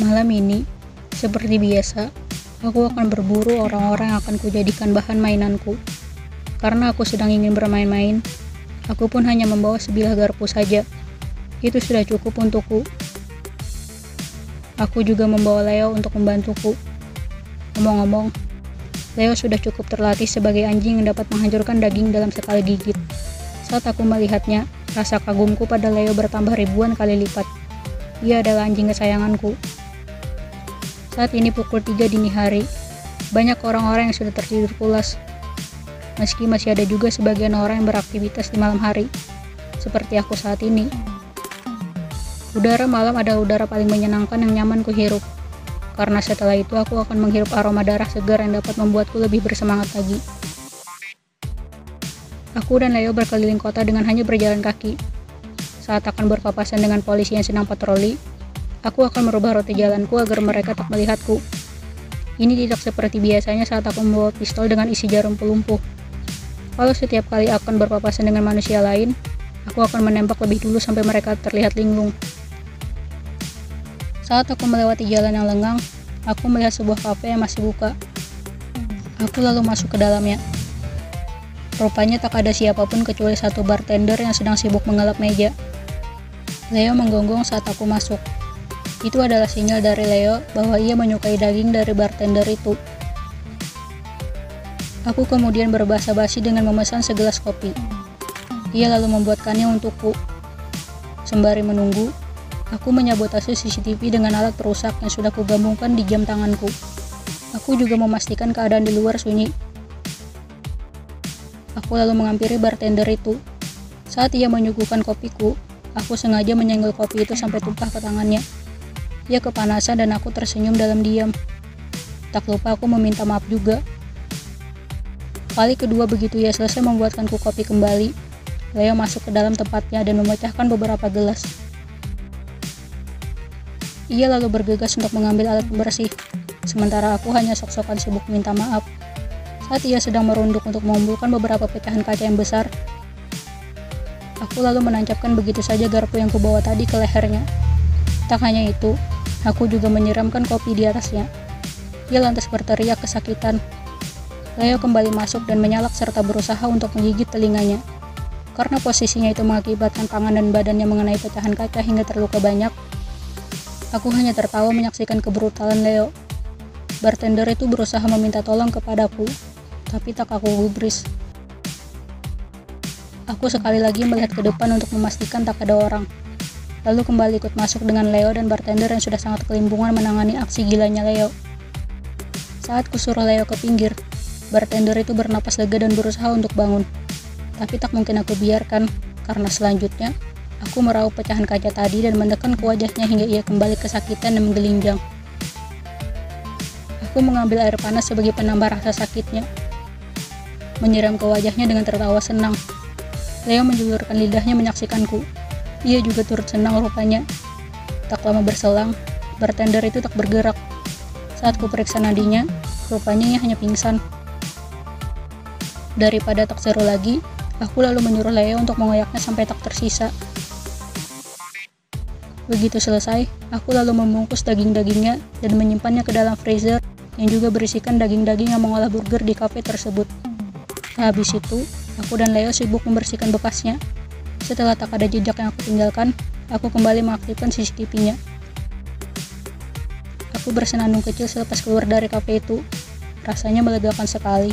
Malam ini, seperti biasa, aku akan berburu orang-orang yang akan kujadikan bahan mainanku. Karena aku sedang ingin bermain-main, aku pun hanya membawa sebilah garpu saja. Itu sudah cukup untukku. Aku juga membawa Leo untuk membantuku. Ngomong-ngomong, Leo sudah cukup terlatih sebagai anjing yang dapat menghancurkan daging dalam sekali gigit. Saat aku melihatnya, rasa kagumku pada Leo bertambah ribuan kali lipat. Ia adalah anjing kesayanganku. Saat ini pukul 3 dini hari, banyak orang-orang yang sudah tertidur pulas. Meski masih ada juga sebagian orang yang beraktivitas di malam hari, seperti aku saat ini. Udara malam adalah udara paling menyenangkan yang nyaman kuhirup, karena setelah itu aku akan menghirup aroma darah segar yang dapat membuatku lebih bersemangat lagi. Aku dan Leo berkeliling kota dengan hanya berjalan kaki. Saat akan berpapasan dengan polisi yang sedang patroli, Aku akan merubah rute jalanku agar mereka tak melihatku. Ini tidak seperti biasanya saat aku membawa pistol dengan isi jarum pelumpuh. Kalau setiap kali akan berpapasan dengan manusia lain, aku akan menembak lebih dulu sampai mereka terlihat linglung. Saat aku melewati jalan yang lengang, aku melihat sebuah kafe yang masih buka. Aku lalu masuk ke dalamnya. Rupanya tak ada siapa pun kecuali satu bartender yang sedang sibuk mengelap meja. Leo menggonggong saat aku masuk. Itu adalah sinyal dari Leo bahwa ia menyukai daging dari bartender itu. Aku kemudian berbahasa basi dengan memesan segelas kopi. Ia lalu membuatkannya untukku. Sembari menunggu, aku menyabotase CCTV dengan alat perusak yang sudah kugabungkan di jam tanganku. Aku juga memastikan keadaan di luar sunyi. Aku lalu menghampiri bartender itu. Saat ia menyuguhkan kopiku, aku sengaja menyenggol kopi itu sampai tumpah ke tangannya. Ia kepanasan dan aku tersenyum dalam diam. Tak lupa aku meminta maaf juga. Kali kedua begitu ia selesai membuatkanku kopi kembali, Leo masuk ke dalam tempatnya dan memecahkan beberapa gelas. Ia lalu bergegas untuk mengambil alat pembersih, sementara aku hanya sok-sokan sibuk minta maaf. Saat ia sedang merunduk untuk mengumpulkan beberapa pecahan kaca yang besar, aku lalu menancapkan begitu saja garpu yang kubawa tadi ke lehernya. Tak hanya itu, Aku juga menyiramkan kopi di atasnya. Ia lantas berteriak kesakitan. Leo kembali masuk dan menyalak serta berusaha untuk menggigit telinganya. Karena posisinya itu mengakibatkan tangan dan badannya mengenai pecahan kaca hingga terluka banyak, aku hanya tertawa menyaksikan kebrutalan Leo. Bartender itu berusaha meminta tolong kepadaku, tapi tak aku gubris. Aku sekali lagi melihat ke depan untuk memastikan tak ada orang lalu kembali ikut masuk dengan Leo dan bartender yang sudah sangat kelimpungan menangani aksi gilanya Leo. Saat kusuruh Leo ke pinggir, bartender itu bernapas lega dan berusaha untuk bangun. Tapi tak mungkin aku biarkan, karena selanjutnya, aku meraup pecahan kaca tadi dan menekan ke wajahnya hingga ia kembali kesakitan dan menggelinjang. Aku mengambil air panas sebagai penambah rasa sakitnya. Menyiram ke wajahnya dengan tertawa senang. Leo menjulurkan lidahnya menyaksikanku, ia juga turut senang rupanya. Tak lama berselang, bartender itu tak bergerak. Saat ku periksa nadinya, rupanya ia hanya pingsan. Daripada tak seru lagi, aku lalu menyuruh Leo untuk mengoyaknya sampai tak tersisa. Begitu selesai, aku lalu membungkus daging-dagingnya dan menyimpannya ke dalam freezer yang juga berisikan daging-daging yang mengolah burger di kafe tersebut. Habis itu, aku dan Leo sibuk membersihkan bekasnya setelah tak ada jejak yang aku tinggalkan, aku kembali mengaktifkan CCTV-nya. Aku bersenandung kecil selepas keluar dari kafe itu. Rasanya melegakan sekali.